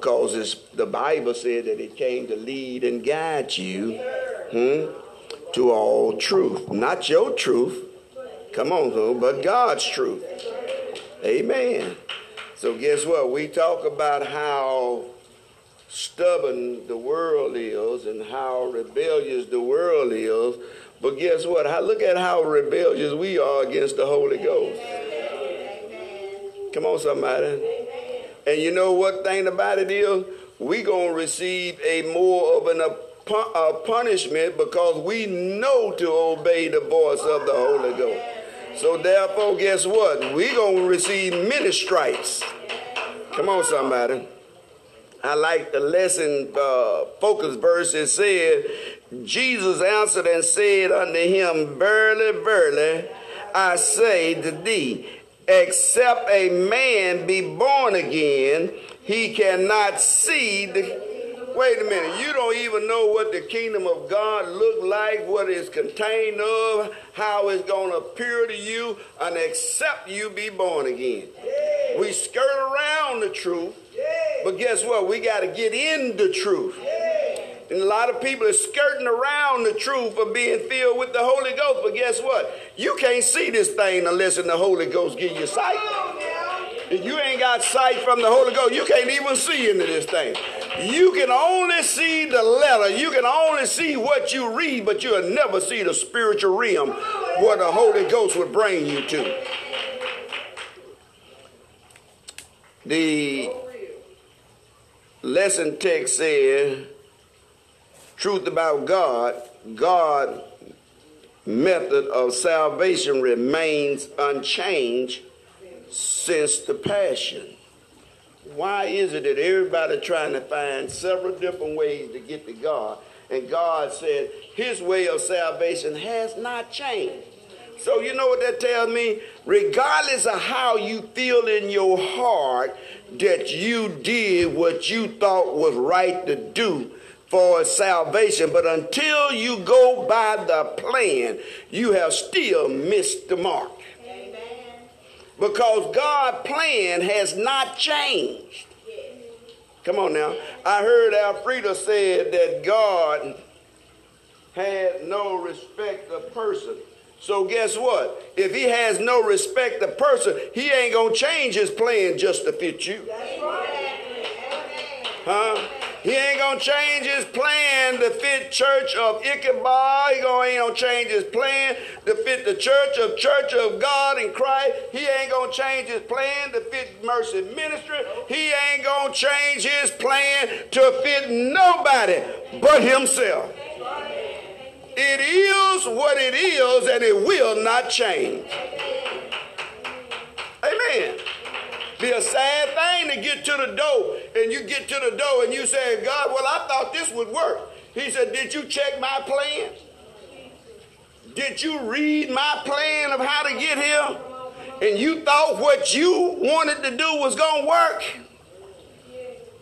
Because the Bible said that it came to lead and guide you hmm, to all truth. Not your truth. Come on, though, but God's truth. Amen. So, guess what? We talk about how stubborn the world is and how rebellious the world is. But guess what? Look at how rebellious we are against the Holy Ghost. Come on, somebody. And you know what thing about it is? we going to receive a more of an, a, punishment because we know to obey the voice of the Holy Ghost. So therefore, guess what? we going to receive many stripes. Come on, somebody. I like the lesson uh, focus verse. It said, Jesus answered and said unto him, Verily, verily, I say to thee, except a man be born again, he cannot see the. Wait a minute, you don't even know what the kingdom of God look like, what it's contained of, how it's going to appear to you, and except you be born again. We skirt around the truth, but guess what? We got to get in the truth. And a lot of people are skirting around the truth of being filled with the Holy Ghost. But guess what? You can't see this thing unless the Holy Ghost give you sight. If you ain't got sight from the Holy Ghost, you can't even see into this thing. You can only see the letter. You can only see what you read, but you'll never see the spiritual realm where the Holy Ghost would bring you to. The lesson text says truth about God, God method of salvation remains unchanged since the passion. Why is it that everybody trying to find several different ways to get to God? And God said his way of salvation has not changed. So you know what that tells me? Regardless of how you feel in your heart that you did what you thought was right to do, for salvation. But until you go by the plan, you have still missed the mark. Amen. Because God's plan has not changed. Come on now. I heard Alfreda said that God had no respect of person. So guess what? If he has no respect of person, he ain't gonna change his plan just to fit you. that's Huh? He ain't gonna change his plan to fit Church of Ichabod. He gonna, ain't gonna change his plan to fit the Church of Church of God in Christ. He ain't gonna change his plan to fit Mercy Ministry. He ain't gonna change his plan to fit nobody but himself. It is what it is, and it will not change. Amen be a sad thing to get to the door and you get to the door and you say, God, well, I thought this would work. He said, Did you check my plan? Did you read my plan of how to get here? And you thought what you wanted to do was going to work?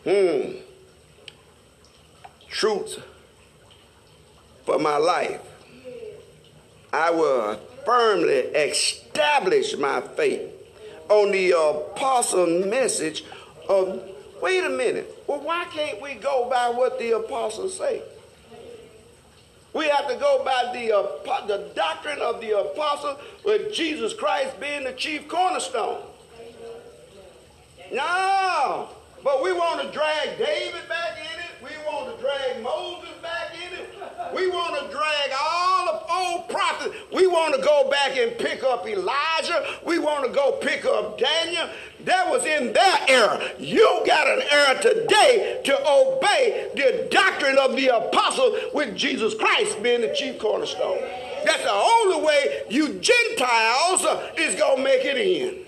Hmm. Truth for my life. I will firmly establish my faith on the apostle message of, wait a minute, well, why can't we go by what the apostles say? We have to go by the, uh, the doctrine of the apostle with Jesus Christ being the chief cornerstone. No, but we want to drag David back in it. We want to drag Moses back. We want to drag all of old prophets. We want to go back and pick up Elijah. We want to go pick up Daniel. That was in their era. You got an era today to obey the doctrine of the apostle with Jesus Christ being the chief cornerstone. That's the only way you Gentiles is going to make it in.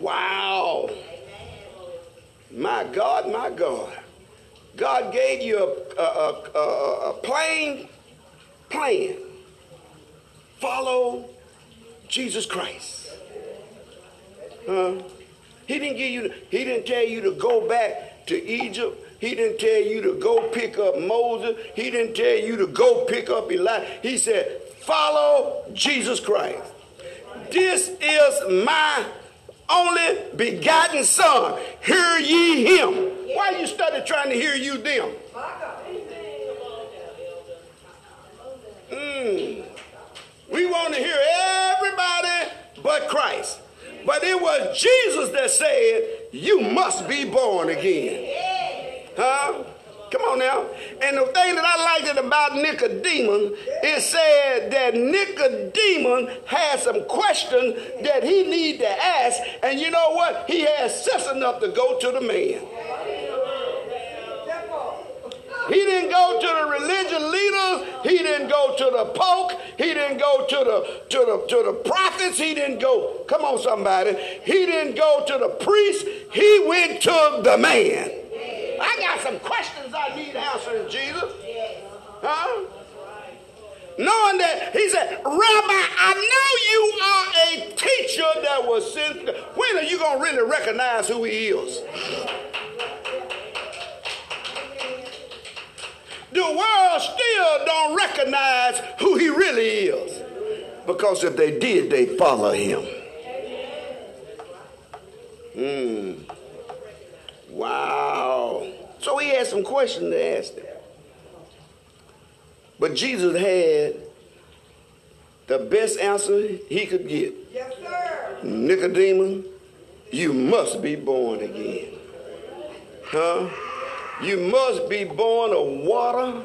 Wow. My God, my God. God gave you a, a, a, a plain plan. Follow Jesus Christ. Uh, he didn't give you. He didn't tell you to go back to Egypt. He didn't tell you to go pick up Moses. He didn't tell you to go pick up Elijah. He said, "Follow Jesus Christ." This is my only begotten Son. Hear ye him. Why you study trying to hear you them? Mm. We want to hear everybody but Christ. But it was Jesus that said, You must be born again. Huh? Come on now. And the thing that I liked about Nicodemus, it said that Nicodemus had some questions that he need to ask. And you know what? He had sense enough to go to the man. He didn't go to the religious leaders. He didn't go to the pope. He didn't go to the to the to the prophets. He didn't go. Come on, somebody. He didn't go to the priest. He went to the man. I got some questions I need answering, Jesus. Huh? Knowing that he said, Rabbi, I know you are a teacher that was sent. When are you going to really recognize who he is? The world still don't recognize who he really is. Because if they did, they follow him. Hmm. Wow. So he had some questions to ask them. But Jesus had the best answer he could get. Yes, sir. Nicodemus, you must be born again. Huh? You must be born of water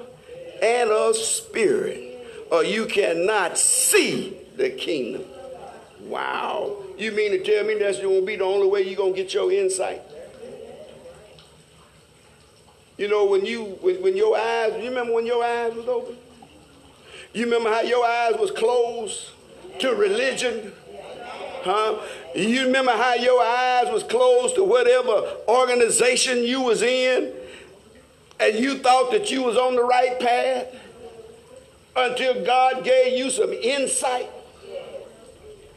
and of spirit, or you cannot see the kingdom. Wow. You mean to tell me that's going to be the only way you're going to get your insight? You know, when you when, when your eyes, you remember when your eyes was open? You remember how your eyes was closed to religion? Huh? You remember how your eyes was closed to whatever organization you was in and you thought that you was on the right path until God gave you some insight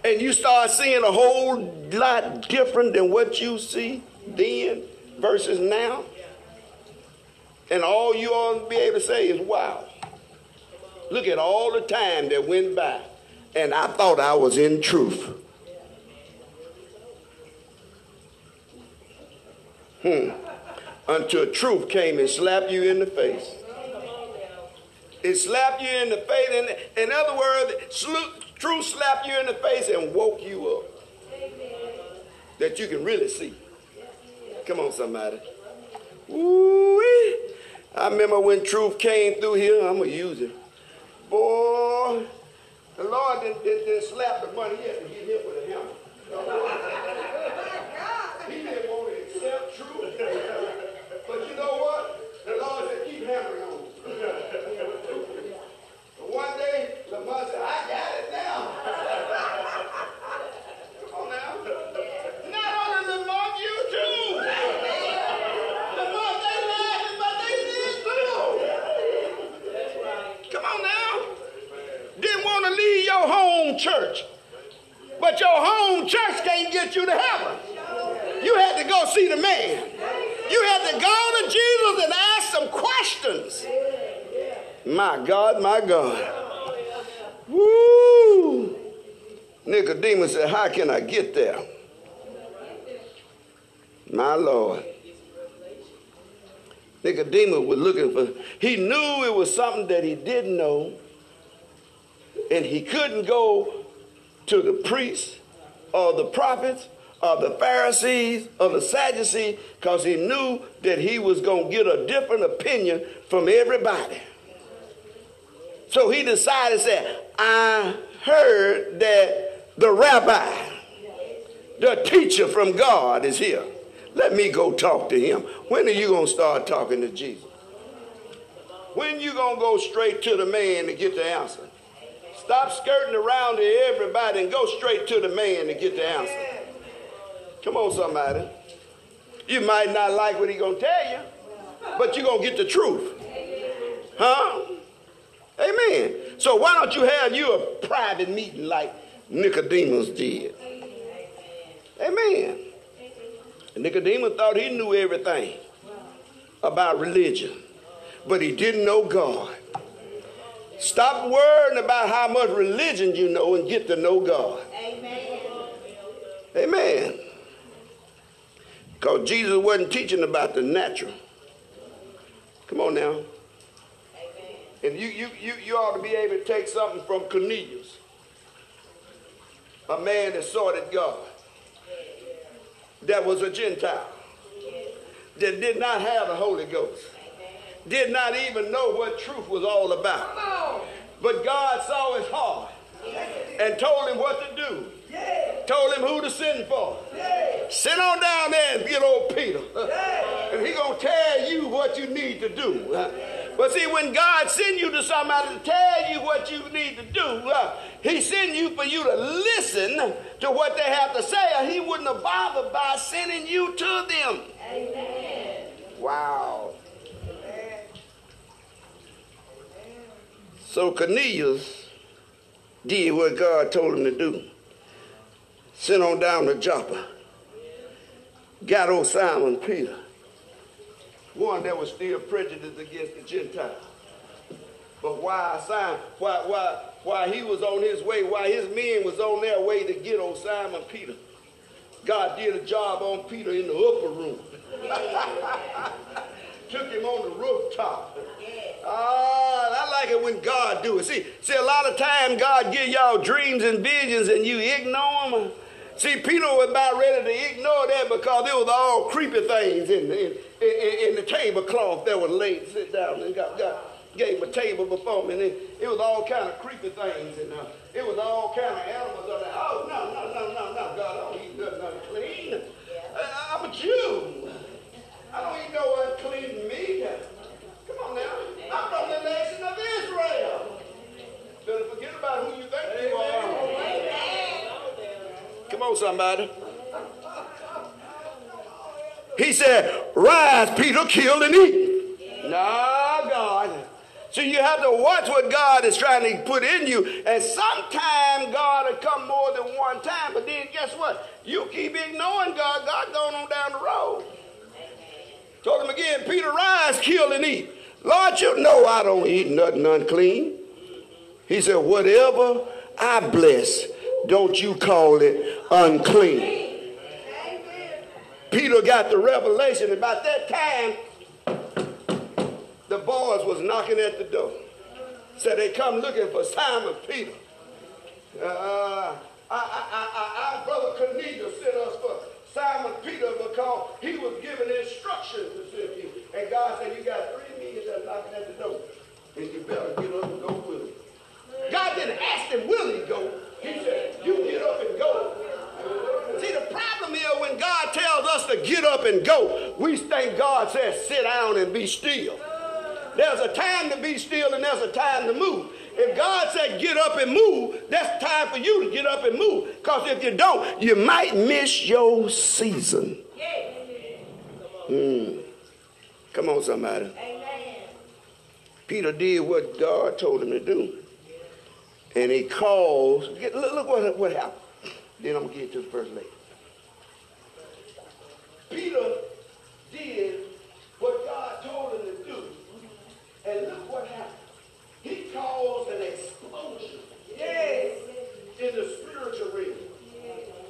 and you start seeing a whole lot different than what you see then versus now. And all you to be able to say is, wow. Look at all the time that went by. And I thought I was in truth. Hmm. Until truth came and slapped you in the face. It slapped you in the face. And in other words, truth slapped you in the face and woke you up. That you can really see. Come on, somebody. Ooh-wee. I remember when truth came through here, I'm going to use it. Boy, the Lord didn't, didn't, didn't slap the money. He had to get hit with a hammer. he didn't want to accept truth. but you know what? The Lord said, keep hammering on. One day, the mother said, I got it now. your home church. But your home church can't get you to heaven. You had to go see the man. You had to go to Jesus and ask some questions. My God, my God. Woo! Nicodemus said, How can I get there? My Lord. Nicodemus was looking for, he knew it was something that he didn't know and he couldn't go to the priests or the prophets or the Pharisees or the Sadducees because he knew that he was going to get a different opinion from everybody. So he decided, say, I heard that the rabbi, the teacher from God is here. Let me go talk to him. When are you going to start talking to Jesus? When you going to go straight to the man to get the answer? Stop skirting around to everybody and go straight to the man to get the answer. Come on, somebody. You might not like what he's going to tell you, but you're going to get the truth. Huh? Amen. So why don't you have you a private meeting like Nicodemus did? Amen. Nicodemus thought he knew everything about religion, but he didn't know God. Stop worrying about how much religion you know and get to know God. Amen. Amen. Because Jesus wasn't teaching about the natural. Come on now. And you, you, you, you ought to be able to take something from Cornelius, a man that sorted God, that was a Gentile, that did not have the Holy Ghost, did not even know what truth was all about. But God saw his heart and told him what to do. Told him who to send for. Send on down there and get old Peter. And he gonna tell you what you need to do. But see, when God send you to somebody to tell you what you need to do, uh, he send you for you to listen to what they have to say, or he wouldn't have bothered by sending you to them. Amen. Wow. So Cornelius did what God told him to do. Sent on down to Joppa. Got old Simon Peter. One that was still prejudiced against the Gentiles. But why Simon, why, why, why he was on his way, why his men was on their way to get on Simon Peter. God did a job on Peter in the upper room. Took him on the rooftop. Ah, I like it when God do it. See, see, a lot of time God give y'all dreams and visions and you ignore them. See, Peter was about ready to ignore that because it was all creepy things in, in, in, in the tablecloth that was laid. Sit down and got, got gave a table before me, and it, it was all kind of creepy things, and uh, it was all kind of animals. There. Oh no, no, no, no, no, God, I don't eat nothing unclean. Uh, I'm a Jew. I don't eat no unclean meat. Come on now, I'm from the nation of Israel. Better forget about who you think you are. Somebody. He said, Rise, Peter, kill and eat. No, God. So you have to watch what God is trying to put in you. And sometimes God will come more than one time. But then guess what? You keep ignoring God. God going on down the road. Told him again, Peter, rise, kill and eat. Lord, you know I don't eat nothing unclean. He said, whatever I bless, don't you call it unclean. Peter got the revelation. About that time, the boys was knocking at the door. Said they come looking for Simon Peter. Uh, I, I, I, I, brother Cornelius sent us for Simon Peter because he was given instructions to send you. And God said, you got three men that knocking at the door. And you better get up and go with him. God didn't ask him, will he go? He said, you get up and go. See, the problem is when God tells us to get up and go, we think God says sit down and be still. There's a time to be still and there's a time to move. If God said get up and move, that's time for you to get up and move. Because if you don't, you might miss your season. Mm. Come on, somebody. Peter did what God told him to do. And he calls. Look, look what, what happened. Then I'm going to get to the first lady. Peter did what God told him to do. And look what happened. He caused an explosion. Yes. In the spiritual realm.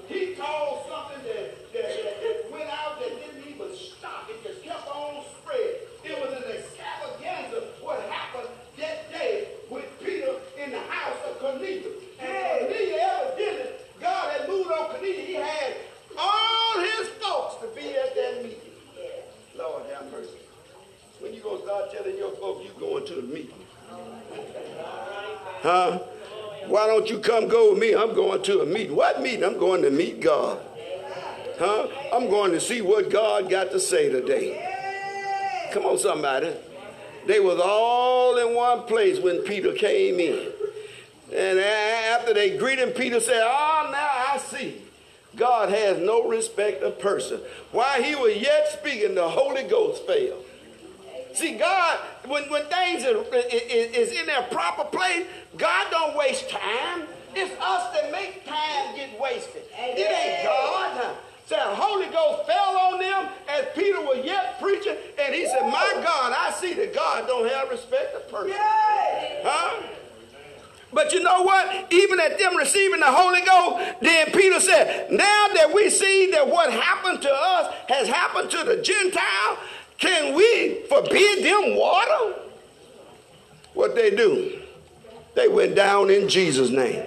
He caused something that, that, that, that went out that didn't even stop. It just kept on spreading. It was an extravaganza what happened that day with Peter in the house of Cornelius. And Cornelius evidently, God had moved on Cornelius. He had all his folks to be at that meeting. Lord have mercy. When gonna start telling your folks you going to the meeting? Huh? Why don't you come go with me? I'm going to a meeting. What meeting? I'm going to meet God. Huh? I'm going to see what God got to say today. Come on, somebody. They was all in one place when Peter came in. And after they greeted Peter said, Oh, now I see. God has no respect of person. While he was yet speaking, the Holy Ghost fell. See, God, when, when things are, is, is in their proper place, God don't waste time. It's us that make time get wasted. It ain't God. So the Holy Ghost fell on them as Peter was yet preaching, and he said, My God, I see that God don't have respect of person. Huh? But you know what? Even at them receiving the Holy Ghost, then Peter said, Now that we see that what happened to us has happened to the Gentile, can we forbid them water? What they do? They went down in Jesus' name.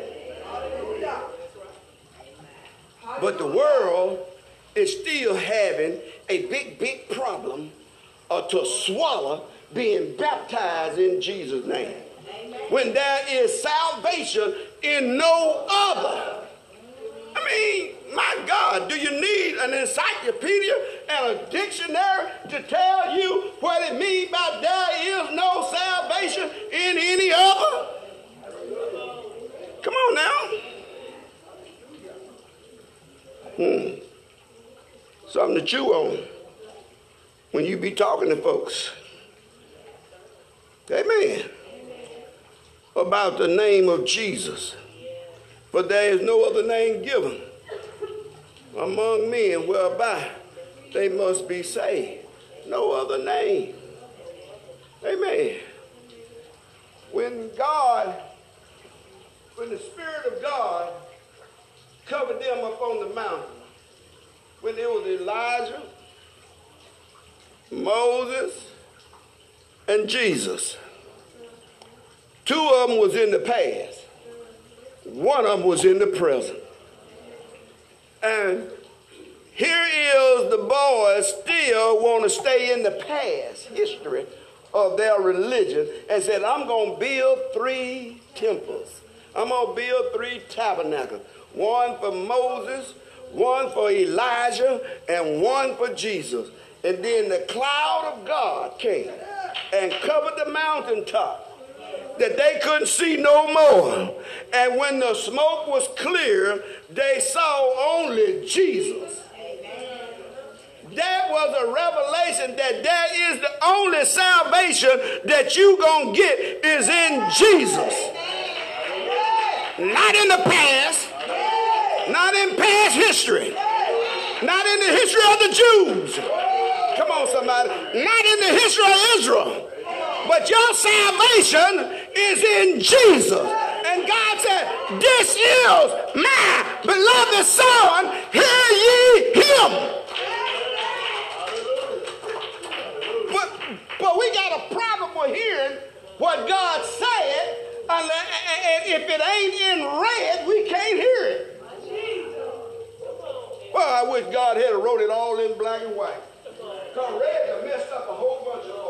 But the world is still having a big, big problem uh, to swallow being baptized in Jesus' name. When there is salvation in no other. I mean, my God, do you need an encyclopedia and a dictionary to tell you what it means by there is no salvation in any other? Come on now. Hmm. Something to chew on when you be talking to folks. Amen. About the name of Jesus. For there is no other name given among men whereby they must be saved. No other name. Amen. When God, when the Spirit of God covered them up on the mountain, when it was Elijah, Moses, and Jesus. Two of them was in the past. One of them was in the present. And here is the boys still want to stay in the past history of their religion and said, I'm going to build three temples. I'm going to build three tabernacles. One for Moses, one for Elijah, and one for Jesus. And then the cloud of God came and covered the mountaintop that they couldn't see no more. And when the smoke was clear, they saw only Jesus. That was a revelation that there is the only salvation that you gonna get is in Jesus. Not in the past, not in past history, not in the history of the Jews. Come on, somebody. Not in the history of Israel. But your salvation is in Jesus. And God said, This is my beloved Son. Hear ye him. But, but we got a problem with hearing what God said. And if it ain't in red, we can't hear it. Well, I wish God had wrote it all in black and white. Because red messed up a whole bunch of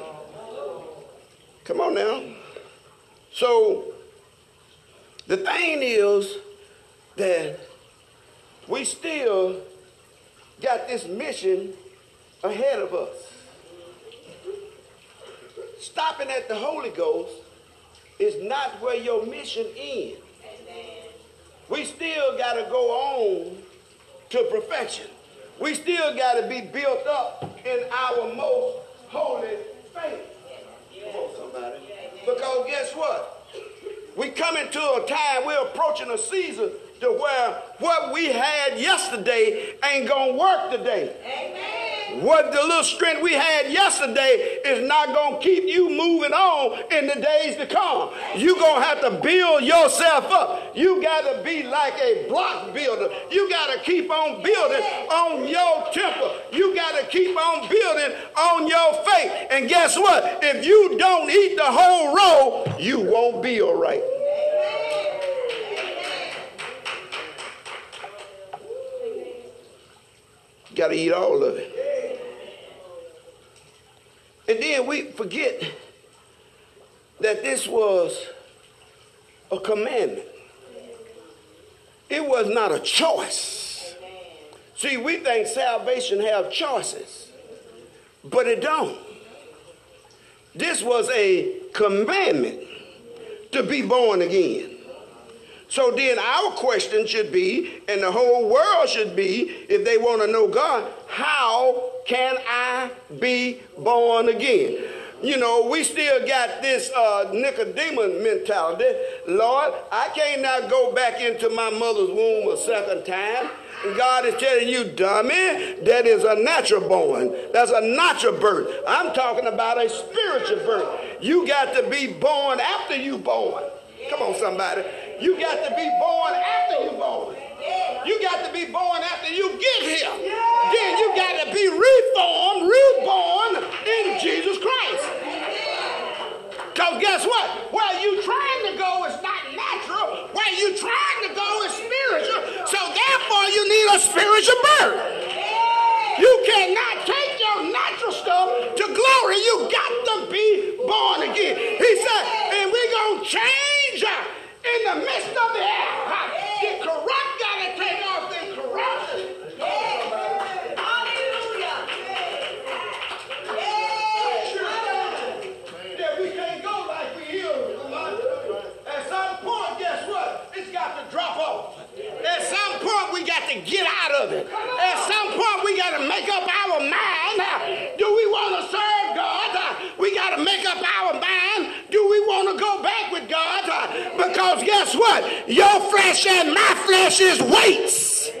Come on now. So the thing is that we still got this mission ahead of us stopping at the Holy Ghost is not where your mission ends. We still got to go on to perfection. We still got to be built up in our most holy faith. Because guess what? We come into a time, we're approaching a season to where what we had yesterday ain't to work today. Amen. What the little strength we had yesterday is not going to keep you moving on in the days to come. You're going to have to build yourself up. You got to be like a block builder. You got to keep on building on your temple. You got to keep on building on your faith. And guess what? If you don't eat the whole row, you won't be all right. Got to eat all of it. And then we forget that this was a commandment. It was not a choice. See, we think salvation have choices, but it don't. This was a commandment to be born again. So then our question should be, and the whole world should be, if they want to know God, how can I be born again? You know, we still got this uh, Nicodemus mentality. Lord, I can't now go back into my mother's womb a second time. God is telling you, dummy, that is a natural born. That's a natural birth. I'm talking about a spiritual birth. You got to be born after you born. Come on, somebody. You got to be born after you born. You got to be born after you get here. Then you got to be reformed, reborn in Jesus Christ. Because guess what? Where you trying to go is not natural. Where you trying to go is spiritual. So therefore you need a spiritual birth. You cannot take your natural stuff to glory. You got to be born again. He said, and we're going to change in the midst of the air. The corrupt got to take off the corruption. That we can't go like we used to. At some point, guess what? It's got to drop off. At some point, we got to get out of it. At some point, we got to make up our mind. Do we want to serve God? We got to make up our mind. Do we want to go back with God? Because guess what? Your flesh and my flesh is weights.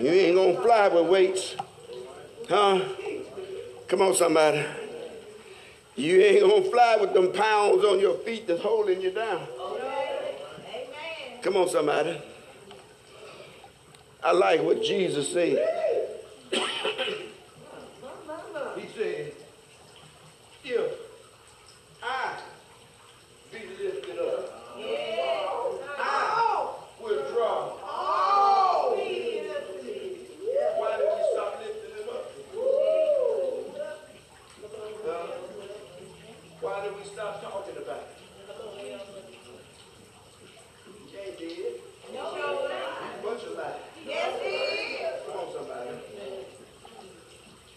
You ain't gonna fly with weights. Huh? Come on, somebody. You ain't gonna fly with them pounds on your feet that's holding you down. Come on, somebody. I like what Jesus said. he said, If I be lifted up, I will draw. Why did we stop lifting him up? Huh? Why did we stop talking about it? You ain't dead. You bunch of lies. Come on, somebody.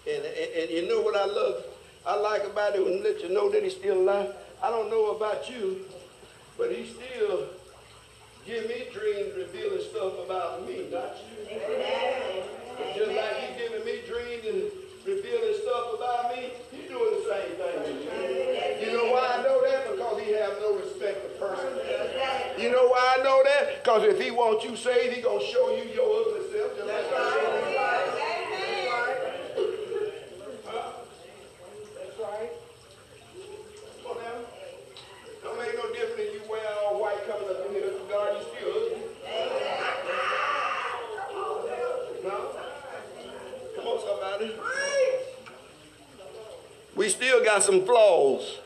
And, and, and you know what I love? I like about it when he let you know that he's still alive. I don't know about you, but he still give me dreams revealing stuff about me, not you. Just like he giving me dreams and revealing stuff about me, he doing the same thing. You know why I know that? Because he have no respect for person. You know why I know that? Because if he wants you saved, he gonna show you your ugly self just like I showed you. Huh? That's right. Come on now. Don't make no difference if you wear all white coming up in here. God, you still ugly. No? Come on, somebody. We still some flaws.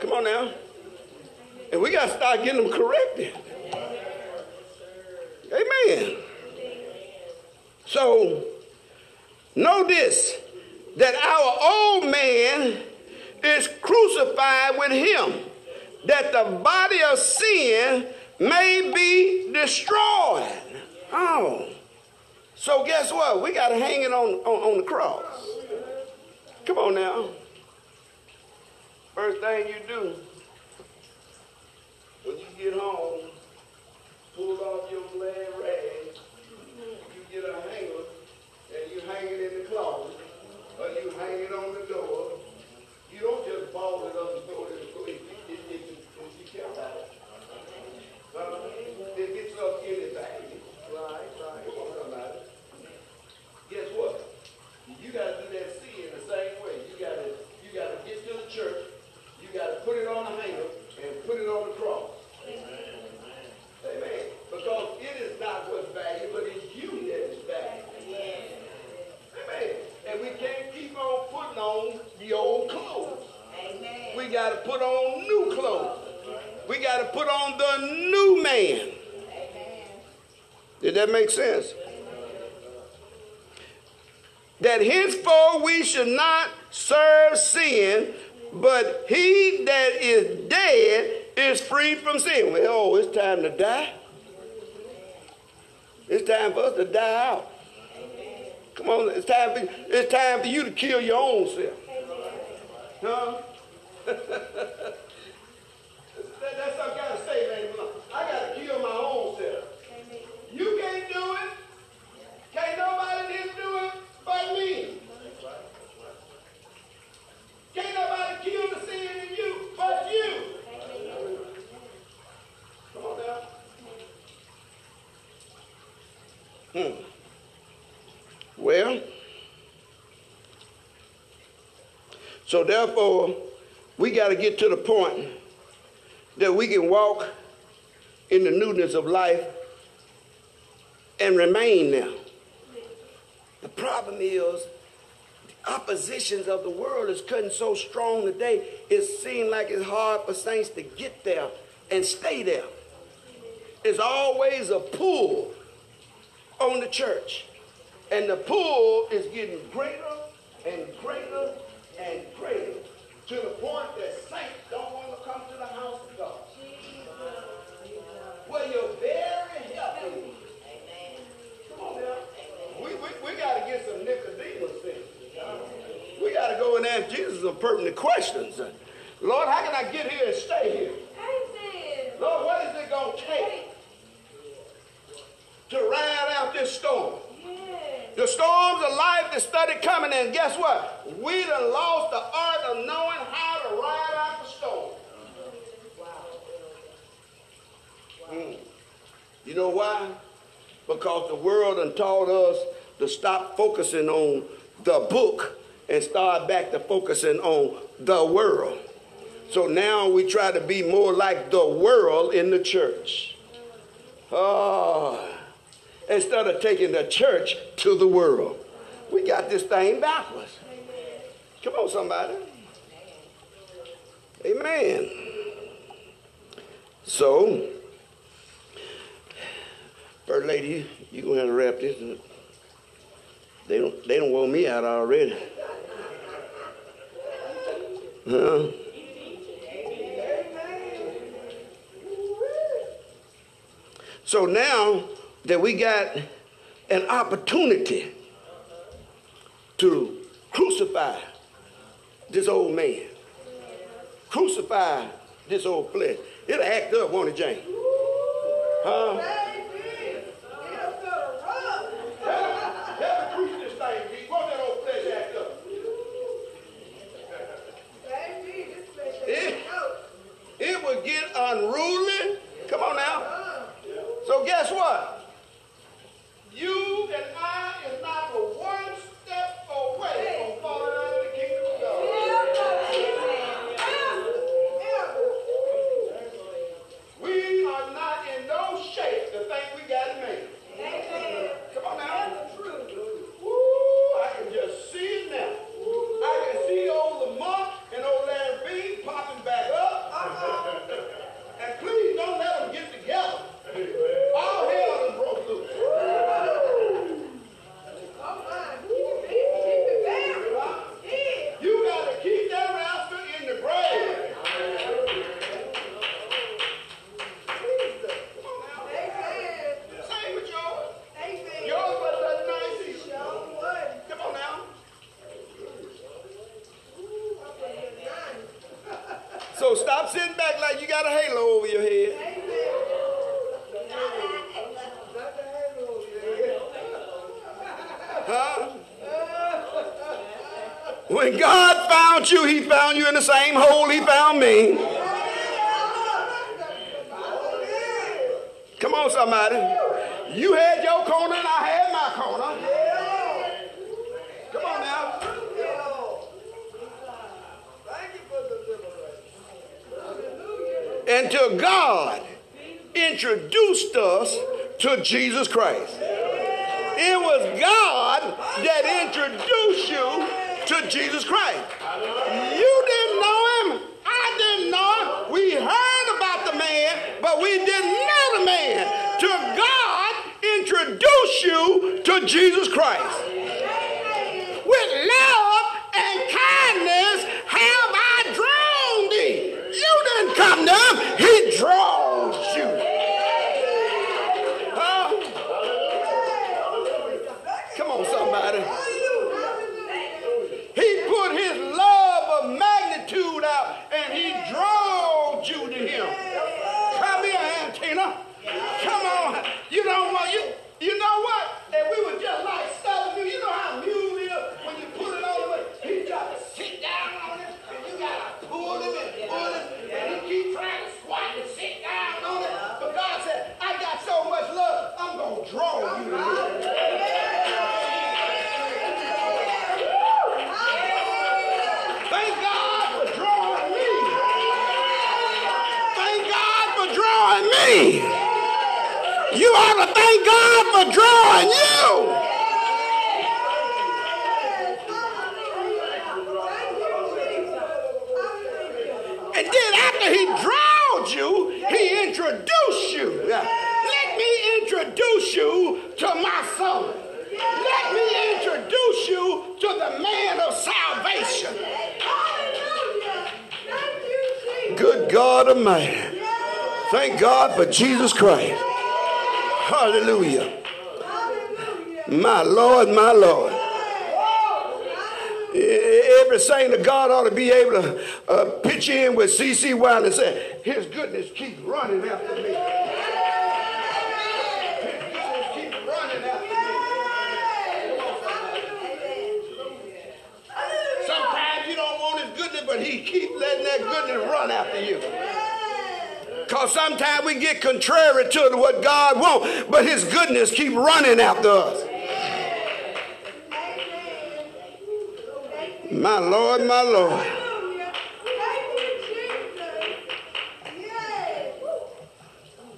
Come on now. And we got to start getting them corrected. Amen. So, know this that our old man is crucified with him, that the body of sin may be destroyed. Oh. So guess what? We got to hang it on, on, on the cross. Come on now. First thing you do when you get home, pull off your glad rag, you get a hanger, and you hang it in the closet, or you hang it on the door. You don't just ball it up and throw it in the it, it, it, it, you care about it. Uh, it gets up in the bag. Right, right. Come on, somebody. Guess what? You got to do that sin the same way. You got to you got to get to the church. You got to put it on the hanger and put it on the cross. Amen. Because it is not what's valuable, but it's you that is valuable. Amen. And we can't keep on putting on the old clothes. We got to put on new clothes. We got to put on the new man. Did that make sense? That henceforth we should not serve sin, but he that is dead is free from sin. Well, oh, it's time to die. It's time for us to die out. Come on, it's time for, it's time for you to kill your own self. Huh? that's some kind of statement. I got to kill my own self. You can't do it. Can't nobody else do it but me. Can't nobody kill the sin in you but you. Come on now. Hmm. Well, so therefore, we got to get to the point that we can walk in the newness of life and remain there. The problem is the oppositions of the world is cutting so strong today, it seems like it's hard for saints to get there and stay there. It's always a pull on the church. And the pull is getting greater and greater and greater to the point that saints don't want to come to the house of God. Well, you're very helping. Come on now. We, we, we got to get some Nicodemus in. We got to go and ask Jesus some pertinent questions. Lord, how can I get here and stay here? Lord, what is it going to take to ride out this storm? The that started coming, and guess what? We done lost the art of knowing how to ride out the storm. Mm. You know why? Because the world done taught us to stop focusing on the book and start back to focusing on the world. So now we try to be more like the world in the church. Oh, instead of taking the church to the world. We got this thing backwards. Come on, somebody. Amen. So, First Lady, you gonna have to wrap this up. They don't they don't want me out already. Huh? So now that we got an opportunity to crucify this old man, crucify this old flesh. It'll act up, won't it, Jane? Huh? Help me preach this thing, Pete. Won't that old flesh act up? It, it would get unruly. Come on now. So guess what? You and I is not but one step away from falling out of the kingdom of God. We are not in no shape to think we got it made. Come on now. Woo, I can just see it now. I can see old Lamont and old Larry B popping back up. and please don't let them get together. All hell done broke loose. You got to keep that rascal in the grave. Come on now. Same with yours. Yours was that nice. Come on now. So stop sitting back like you got a halo over your head. Huh? When God found you, He found you in the same hole He found me. Come on, somebody. You had your corner and I had my corner. Come on now. Thank you for the. Until God introduced us to Jesus Christ. It was God that introduced you to Jesus Christ. You didn't know him. I didn't know him. We heard about the man, but we didn't know the man. Till God introduced you to Jesus Christ. With love and kindness have I drawn thee. You didn't come to him. He draws you. Huh? Come on, somebody. He put his love of magnitude out Trina. Come on. You don't want you. You know what? And we were just like stuff you. You know how mule is when you put it on the way. He got to sit down on it, and you got to pull him and pull him, and he keep trying to squat and sit down on it. But God said, I got so much love, I'm gonna draw you to me. Thank God for drawing me. Thank God for drawing me. You ought to thank God for drawing you. And then after he drawed you, he introduced you. Let me introduce you to my son. Let me introduce you to the man of salvation. Good God Almighty. Thank God for Jesus Christ. Hallelujah. My Lord, my Lord. Every saint of God ought to be able to uh, pitch in with C.C. Wilder and say, His goodness keeps running after me. His goodness keeps running after me. Sometimes you don't want His goodness, but He keeps letting that goodness run after you. Because sometimes we get contrary to what God wants, but His goodness keep running after us. My Lord, my Lord.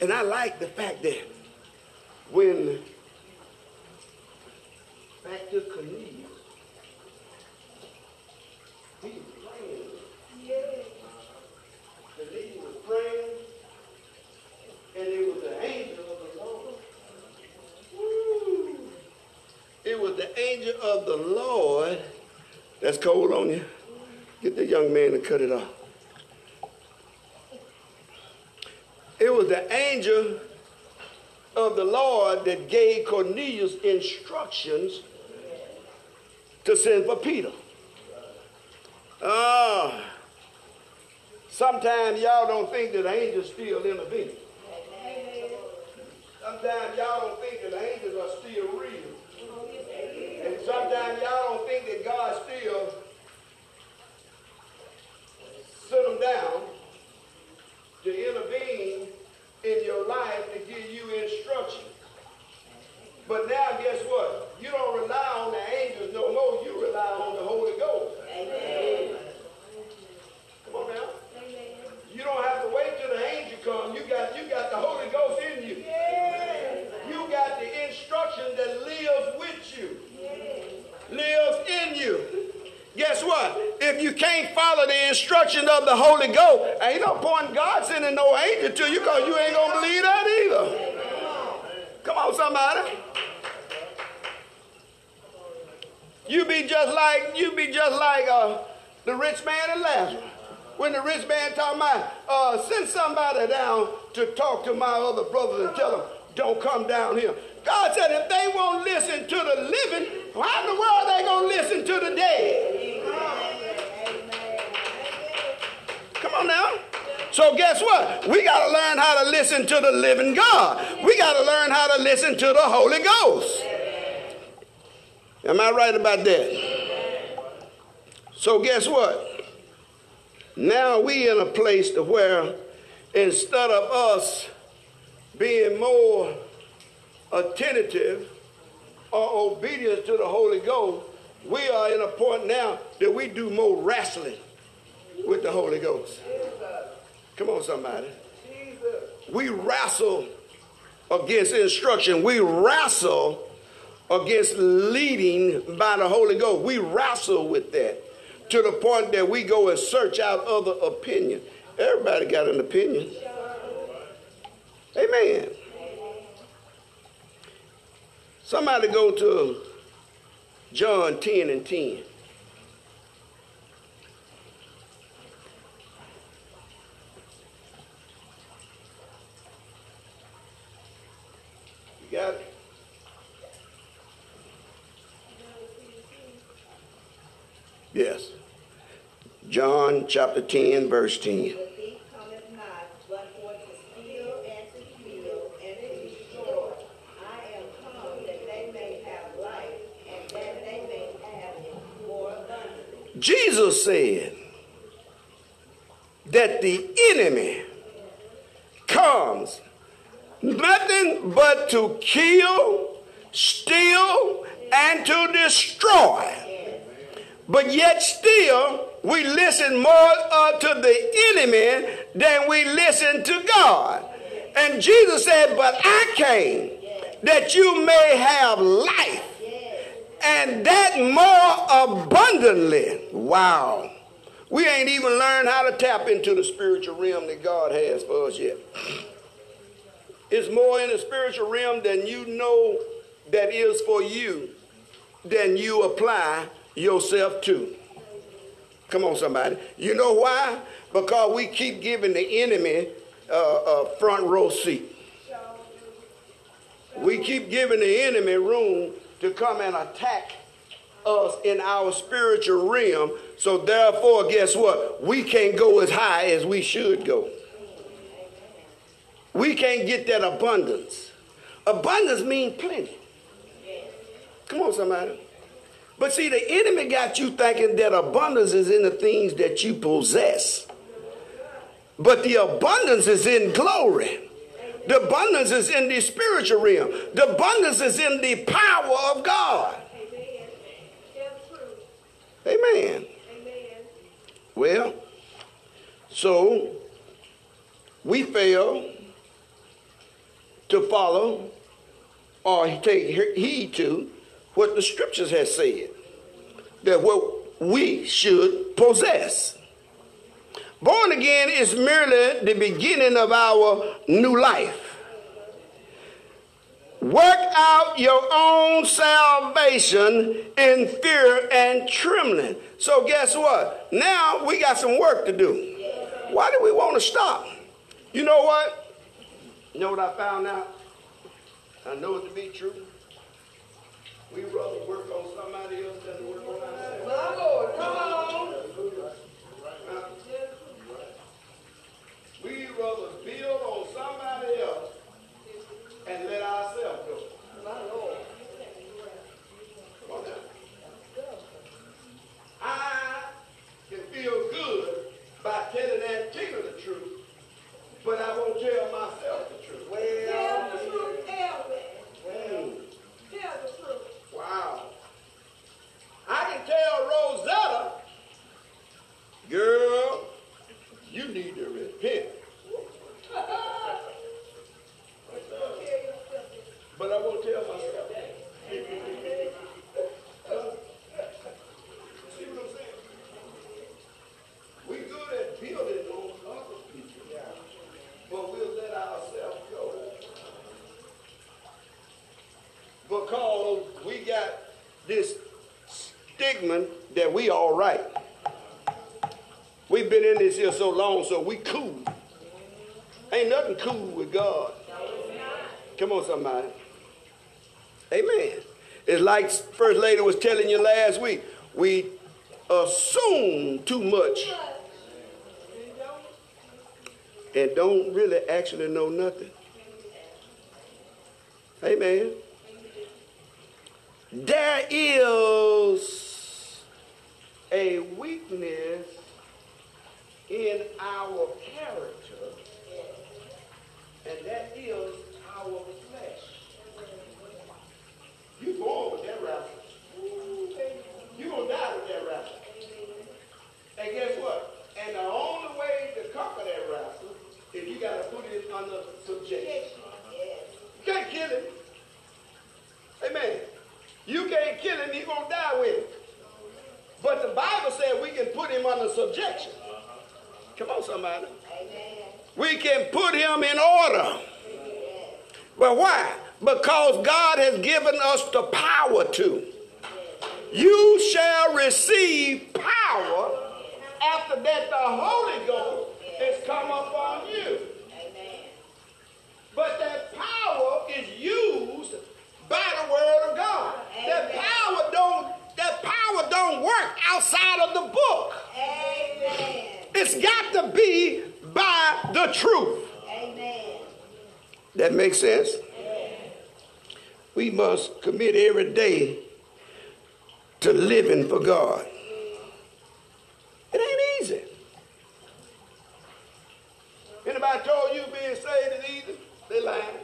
And I like the fact that when back to Cornelius, he was praying. Cornelius was praying, and it was the angel of the Lord. Woo. It was the angel of the Lord that's cold on you. Get the young man to cut it off. It was the angel of the Lord that gave Cornelius instructions to send for Peter. Ah. sometimes y'all don't think that angels still intervene. Sometimes y'all don't think that angels are still real. Sometimes y'all don't think that God still sit them down to intervene in your life to give you instruction. But now guess what? You don't rely on the angels no more. You rely on the Holy Ghost. Amen. Come on now. You don't have to wait till the angel comes. You got you got the Holy Ghost in you. You got the instruction that lives with you. Lives in you. Guess what? If you can't follow the instruction of the Holy Ghost, ain't no point in God sending no angel to you because you ain't gonna believe that either. Come on, somebody. You be just like you be just like uh, the rich man and Lazarus. When the rich man talking about uh, send somebody down to talk to my other brothers and tell them don't come down here. God said if they won't listen to the living, how in the world are they gonna listen to the dead? Come on now. So guess what? We got to learn how to listen to the living God. We got to learn how to listen to the Holy Ghost. Am I right about that? So guess what? Now we in a place to where instead of us being more attentive or obedient to the Holy Ghost, we are in a point now that we do more wrestling with the Holy Ghost. Come on, somebody. We wrestle against instruction. We wrestle against leading by the Holy Ghost. We wrestle with that to the point that we go and search out other opinions. Everybody got an opinion. Amen. Somebody go to John 10 and 10. You got it? Yes. John chapter 10, verse 10. The thief cometh not, but for to steal and to Jesus said that the enemy comes nothing but to kill, steal, and to destroy. But yet still, we listen more uh, to the enemy than we listen to God. And Jesus said, But I came that you may have life and that more abundantly. Wow. We ain't even learned how to tap into the spiritual realm that God has for us yet. It's more in the spiritual realm than you know that is for you than you apply yourself to. Come on, somebody. You know why? Because we keep giving the enemy uh, a front row seat. We keep giving the enemy room to come and attack us in our spiritual realm. So therefore, guess what? We can't go as high as we should go. We can't get that abundance. Abundance means plenty. Come on, somebody. But see, the enemy got you thinking that abundance is in the things that you possess. But the abundance is in glory. The abundance is in the spiritual realm. The abundance is in the power of God. Amen. Amen. Well, so we fail to follow or take heed to what the scriptures have said that what we should possess. Born again is merely the beginning of our new life. Work out your own salvation in fear and trembling. So, guess what? Now we got some work to do. Why do we want to stop? You know what? You know what I found out? I know it to be true. We rather work on somebody else than work on ourselves. My Lord, come on. We rather build on somebody else and let ourselves go. My Lord. Come on now. I can feel good by telling that Tina the truth, but I won't tell myself the truth. Well, tell the truth, Elvis. Well, Tell the truth. Wow. I can tell Rosetta, girl, you need to repent. But I won't tell myself. Huh? See what I'm saying? We good at building on other people, but we'll let ourselves go. We got this stigma that we all right. We've been in this here so long, so we cool. Ain't nothing cool with God. Come on, somebody. Amen. It's like First Lady was telling you last week. We assume too much and don't really actually know nothing. Amen. There is a weakness in our character, and that is our flesh. You born with that rascal. You gonna die with that rascal. And guess what? And the only way to conquer that rascal is you gotta put it under subjection. You can't kill him. Amen. You can't kill him, he's gonna die with it. But the Bible said we can put under subjection. Come on, somebody. We can put him in order. But why? Because God has given us the power to. You shall receive power after that the Holy Ghost has come upon you. But that power is used by the word of God. That power don't that power don't work outside of the book. Amen. It's got to be by the truth. Amen. That makes sense? Amen. We must commit every day to living for God. It ain't easy. Anybody told you being saved is easy? They lying.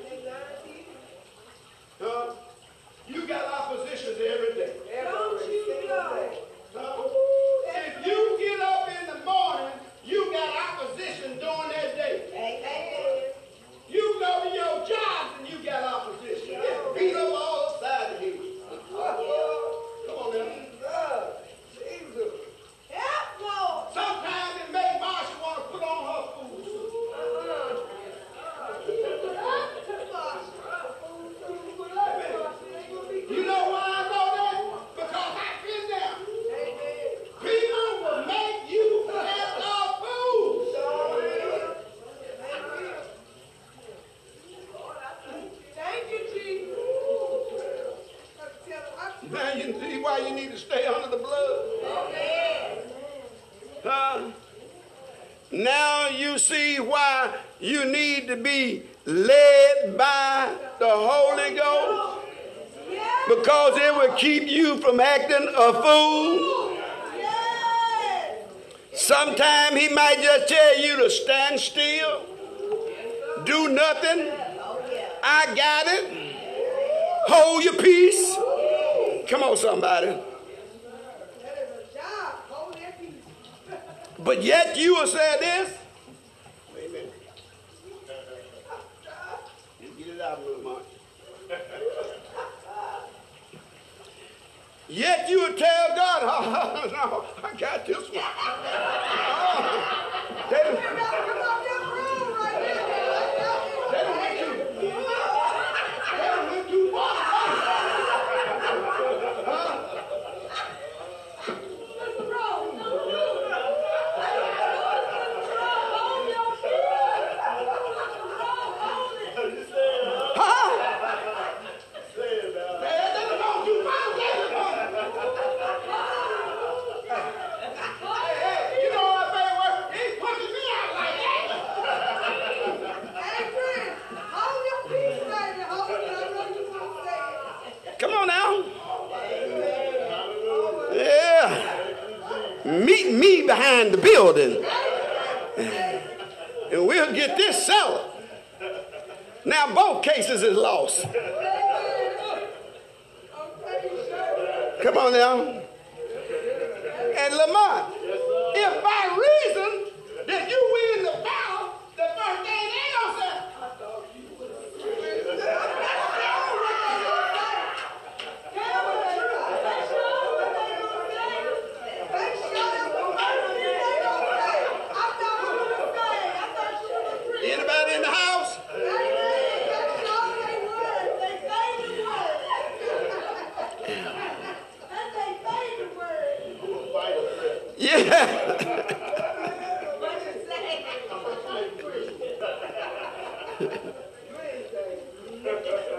Now you see why you need to be led by the Holy Ghost. Because it will keep you from acting a fool. Sometime he might just tell you to stand still, do nothing. I got it. Hold your peace. Come on, somebody. But yet you will say this. Wait a minute. You get it out. Yet you would tell God, oh, no, I got this one. Oh, they done- they done went too- they done went too far. Huh? They done gone too far. They done gone- Hey, hey, you know what, baby? He's pushing me out like that. Come on now. Yeah. Meet me behind the building. And we'll get this settled. Now both cases is lost. Come on now. And Lamont, if I reason that you win the battle, the first thing they gonna say, anybody in the house? Yeah.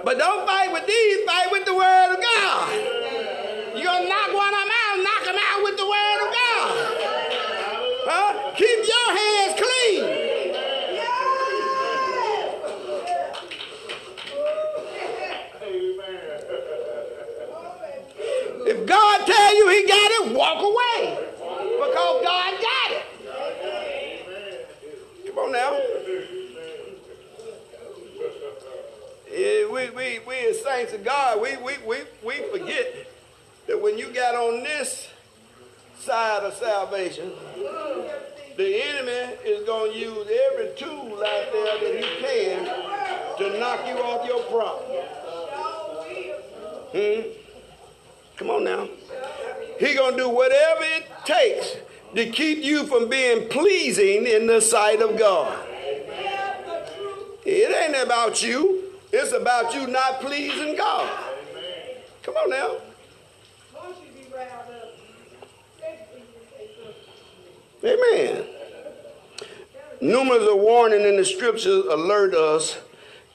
But don't fight with these, fight with the word of God. You're gonna knock one of them out, knock them out with the word of God. Huh? Keep your hands clean. If God tell you he got it, walk away. Because God got it. Come on now. Yeah, we, we, we as saints of God, we, we, we, we forget that when you got on this side of salvation, the enemy is going to use every tool out there that he can to knock you off your problem. Hmm? Come on now. He going to do whatever it takes to keep you from being pleasing in the sight of God. It ain't about you. It's about you not pleasing God. Come on now. Amen. Numerous of warning in the scriptures alert us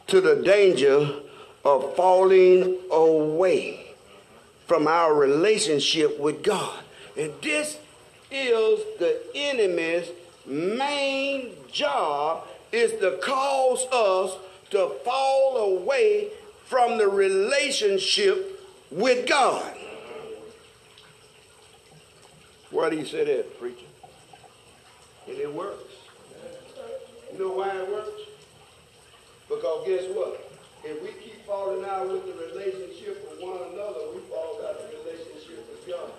to the danger of falling away from our relationship with God. And this is the enemy's main job is to cause us to fall away from the relationship with God. Why do you say that, preacher? And it works. You know why it works? Because guess what? If we keep falling out with the relationship with one another, we fall out of the relationship with God.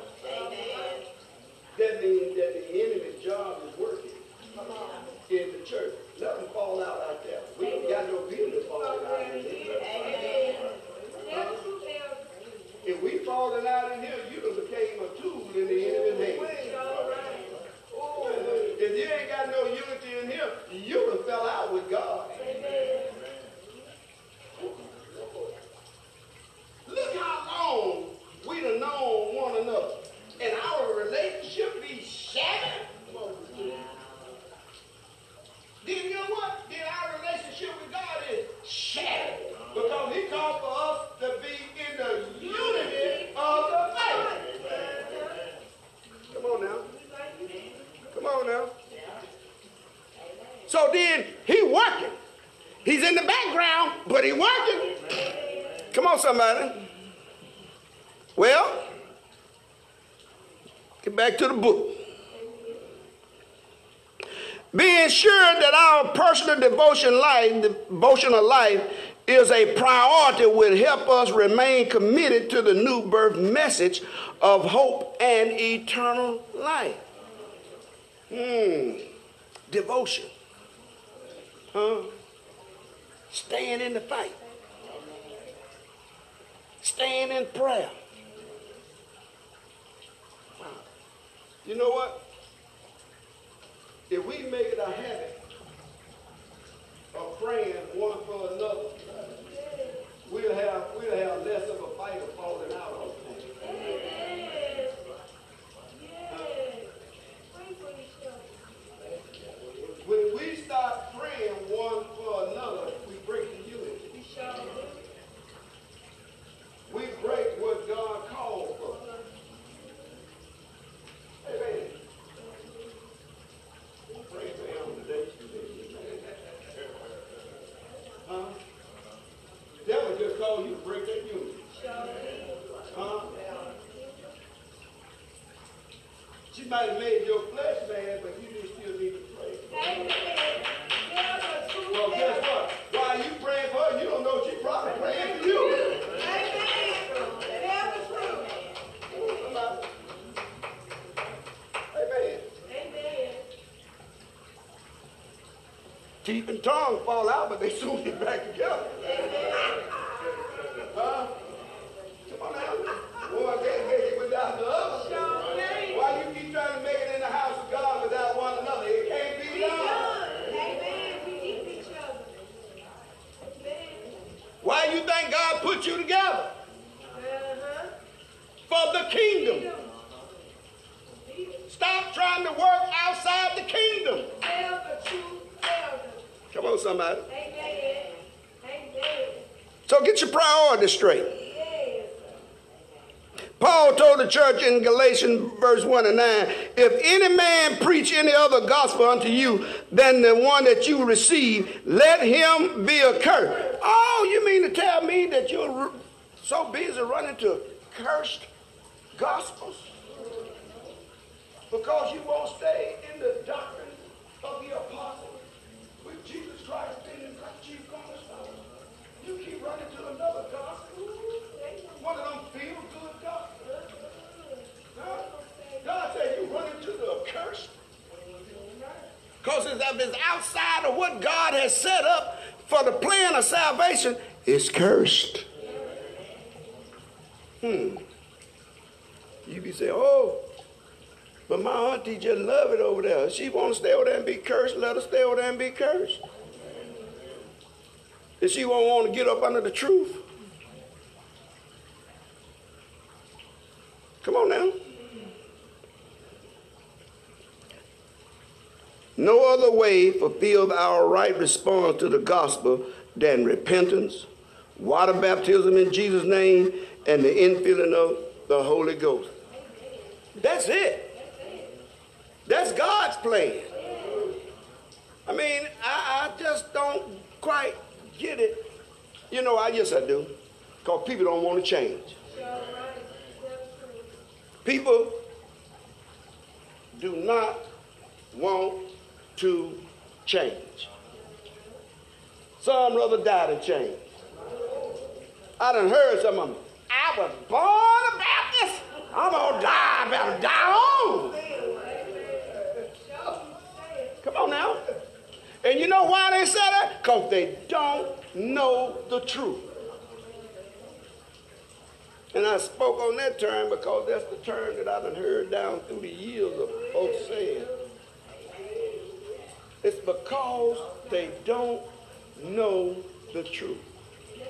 That means that the enemy's job is working in the church. Let them fall out out there. We ain't got no business falling out in here. If we falling out in here, you done became a tool in the enemy's hand. If you ain't got no unity in here, you done fell out with God. Look how long we done known one another. And our then you know what? Then our relationship with God is shattered because he called for us to be in the unity of the faith. Come on now. Come on now. So then he working. He's in the background, but he working. Come on, somebody. Well, get back to the book. Being sure that our personal devotion life, devotional life is a priority will help us remain committed to the new birth message of hope and eternal life. Hmm. Devotion. Huh? Staying in the fight. Staying in prayer. You know what? If we make it a habit of praying one for another, we'll have we'll have less of a fight of falling out on things. When we start praying one for another, we break the unity. We break what God called for. Amen. Pray for him today. Huh? The devil just called you to break that unity. Huh? She might have made your flesh mad, but you just still need to pray. Well, guess what? While you praying for her, you don't know she probably praying for you. Somebody. Amen. Teeth and tongue fall out, but they soon get back together. Huh? Come on now. One can't make it without the other. Why you keep trying to make it in the house of God without one another? It can't be done. Why you think God put you together? For the kingdom. Stop trying to work outside the kingdom. Come on, somebody. So get priorities straight. Paul told the church in Galatians verse 1 and 9, if any man preach any other gospel unto you than the one that you receive, let him be accursed. Oh, you mean to tell me that you're so busy running to cursed gospels? Because you won't stay in the doctrine of the apostles with Jesus Christ being the chief cornerstone. You keep running to another gospel. One of them feel good gospel. Huh? God said you run into the accursed. Because if it's outside of what God has set up for the plan of salvation, it's cursed. Hmm. You be saying, oh, but my auntie just love it over there. She want to stay over there and be cursed, let her stay over there and be cursed. If she won't want to get up under the truth, come on now. No other way fulfills our right response to the gospel than repentance, water baptism in Jesus' name, and the infilling of the Holy Ghost. That's it. That's God's plan. I mean, I, I just don't quite get it. You know, I yes I do. Because people don't want to change. People do not want to change. Some rather die than change. I done heard some of them. I was born a Baptist. I'm gonna die. I better die on. Come on now. And you know why they say that? Because they don't know the truth. And I spoke on that term because that's the term that I've heard down through the years of folks saying. It's because they don't know the truth.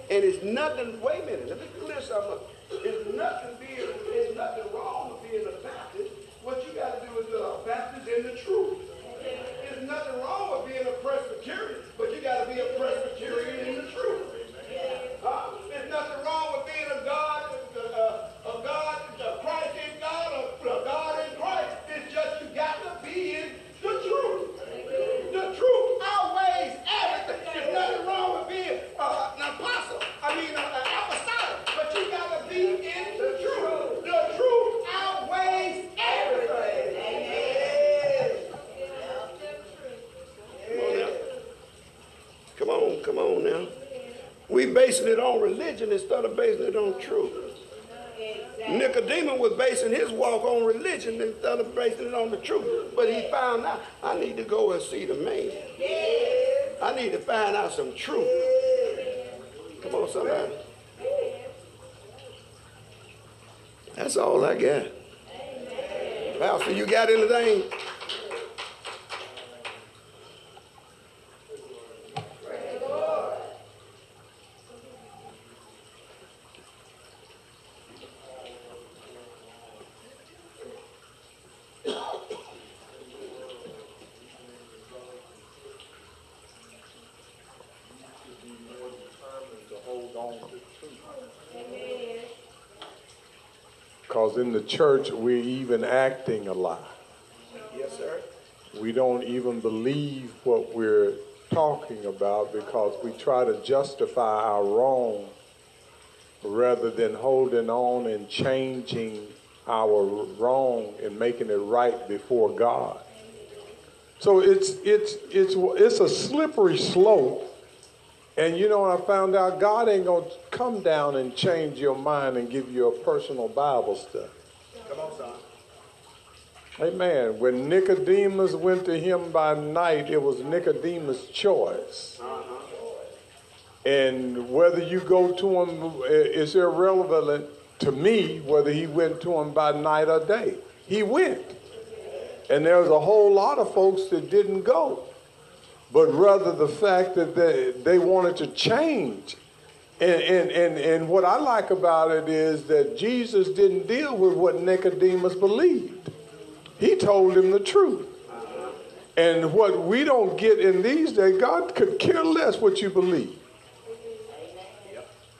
And it's nothing, wait a minute, let me clear something up. It's nothing being, it's nothing wrong with being a Baptist. What you got to do is be a Baptist in the truth. There's nothing wrong with being a Presbyterian, but you got to be a Presbyterian in the truth. Huh? There's nothing wrong with being a God, uh, a God, a Christ in God, a, a God in Christ. It's just you got to be in the truth. The truth outweighs everything. There's nothing wrong with being We basing it on religion instead of basing it on truth. Nicodemus was basing his walk on religion instead of basing it on the truth. But he found out, I need to go and see the man. I need to find out some truth. Come on, somebody. That's all I got. Pastor, you got anything? Because in the church, we're even acting a lie. Yes, sir. We don't even believe what we're talking about because we try to justify our wrong rather than holding on and changing our wrong and making it right before God. So it's it's it's it's a slippery slope. And you know, I found out God ain't gonna come down and change your mind and give you a personal Bible study. Come on, son. Amen. When Nicodemus went to him by night, it was Nicodemus' choice. Uh-huh. And whether you go to him is irrelevant to me whether he went to him by night or day. He went. And there was a whole lot of folks that didn't go. But rather the fact that they, they wanted to change. And, and, and, and what I like about it is that Jesus didn't deal with what Nicodemus believed. He told him the truth. And what we don't get in these days, God could care less what you believe.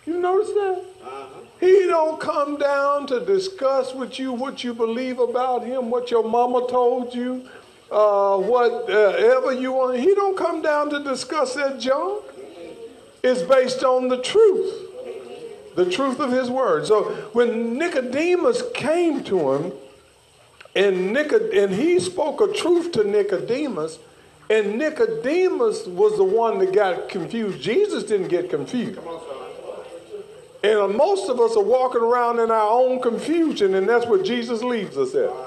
You notice that? Uh-huh. He don't come down to discuss with you what you believe about him, what your mama told you, uh, whatever you want. He don't come down to discuss that junk. It's based on the truth, the truth of his word. So when Nicodemus came to him, and, Nicod- and he spoke a truth to Nicodemus, and Nicodemus was the one that got confused. Jesus didn't get confused. And most of us are walking around in our own confusion, and that's what Jesus leaves us at.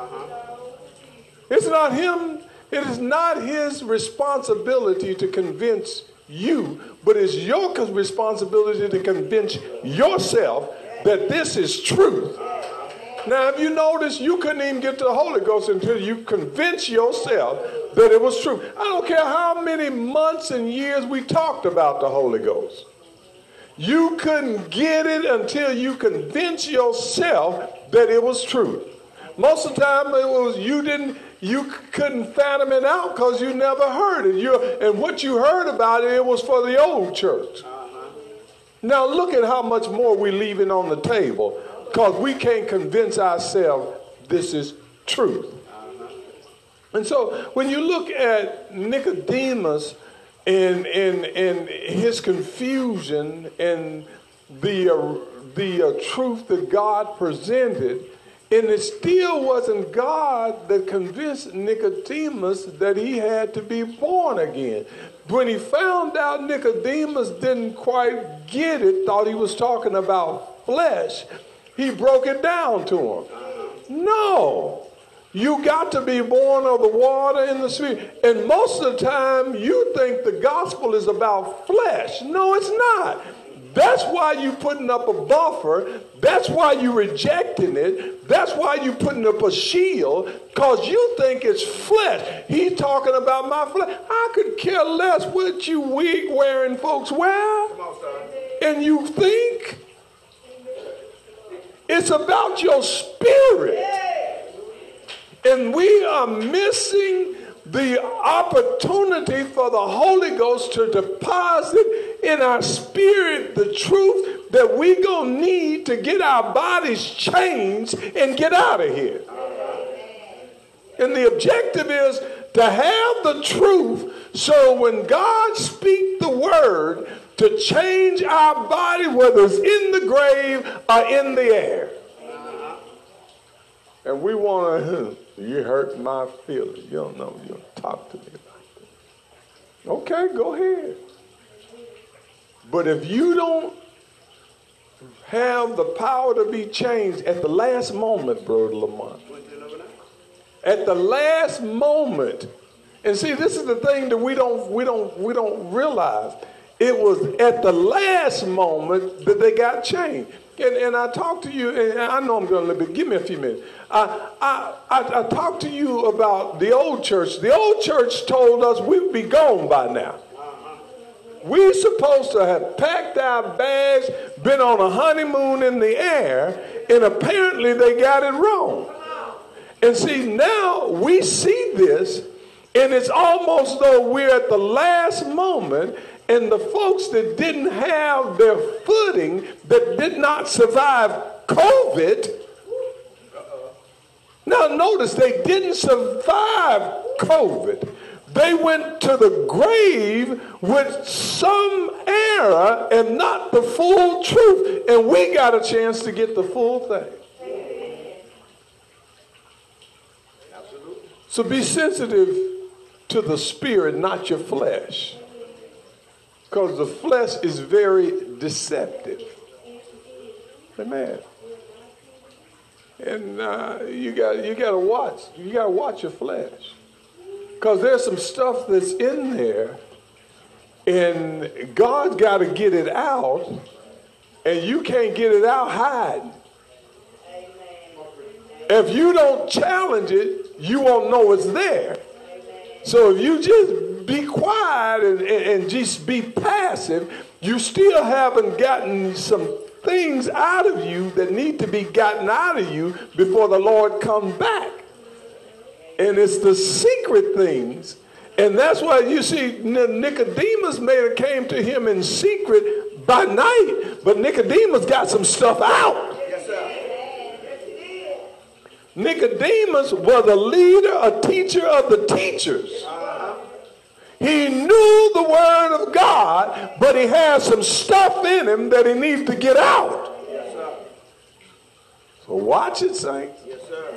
It's not him, it is not his responsibility to convince you, but it's your responsibility to convince yourself that this is truth. Now, if you notice, you couldn't even get to the Holy Ghost until you convinced yourself that it was true. I don't care how many months and years we talked about the Holy Ghost. You couldn't get it until you convinced yourself that it was true. Most of the time, it was you didn't, you couldn't fathom it out because you never heard it. You, and what you heard about it, it was for the old church. Now look at how much more we're leaving on the table because we can't convince ourselves this is truth. And so when you look at Nicodemus and, and, and his confusion and the, uh, the uh, truth that God presented, and it still wasn't God that convinced Nicodemus that he had to be born again. When he found out Nicodemus didn't quite get it, thought he was talking about flesh, he broke it down to him. No. You got to be born of the water and the spirit. And most of the time, you think the gospel is about flesh. No, it's not. That's why you're putting up a buffer. That's why you're rejecting it. That's why you're putting up a shield because you think it's flesh. He's talking about my flesh. I could care less what you wig wearing folks wear. And you think it's about your spirit. And we are missing the opportunity for the Holy Ghost to deposit in our spirit the truth that we gonna need to get our bodies changed and get out of here. And the objective is to have the truth so when God speak the word to change our body, whether it's in the grave or in the air. And we want to, you hurt my feelings. You don't know, you don't talk to me like that. Okay, go ahead. But if you don't have the power to be changed at the last moment, Brother Lamont, at the last moment, and see, this is the thing that we don't we don't we don't realize. It was at the last moment that they got changed. And, and I talked to you, and I know I'm going to but give me a few minutes. I, I, I, I talked to you about the old church. The old church told us we'd be gone by now. We supposed to have packed our bags, been on a honeymoon in the air, and apparently they got it wrong. And see, now we see this, and it's almost though we're at the last moment, and the folks that didn't have their footing, that did not survive COVID, now notice they didn't survive COVID. They went to the grave with some error and not the full truth. And we got a chance to get the full thing. So be sensitive to the spirit, not your flesh. Because the flesh is very deceptive. Amen. And uh, you got you got to watch. You got to watch your flesh. Because there's some stuff that's in there, and God's got to get it out, and you can't get it out hiding. If you don't challenge it, you won't know it's there. So if you just be quiet and, and, and just be passive, you still haven't gotten some things out of you that need to be gotten out of you before the Lord comes back and it's the secret things. And that's why you see Nicodemus made came to him in secret by night, but Nicodemus got some stuff out. Nicodemus was a leader, a teacher of the teachers. Uh-huh. He knew the word of God, but he had some stuff in him that he needs to get out. So watch it, saints. Yes, sir.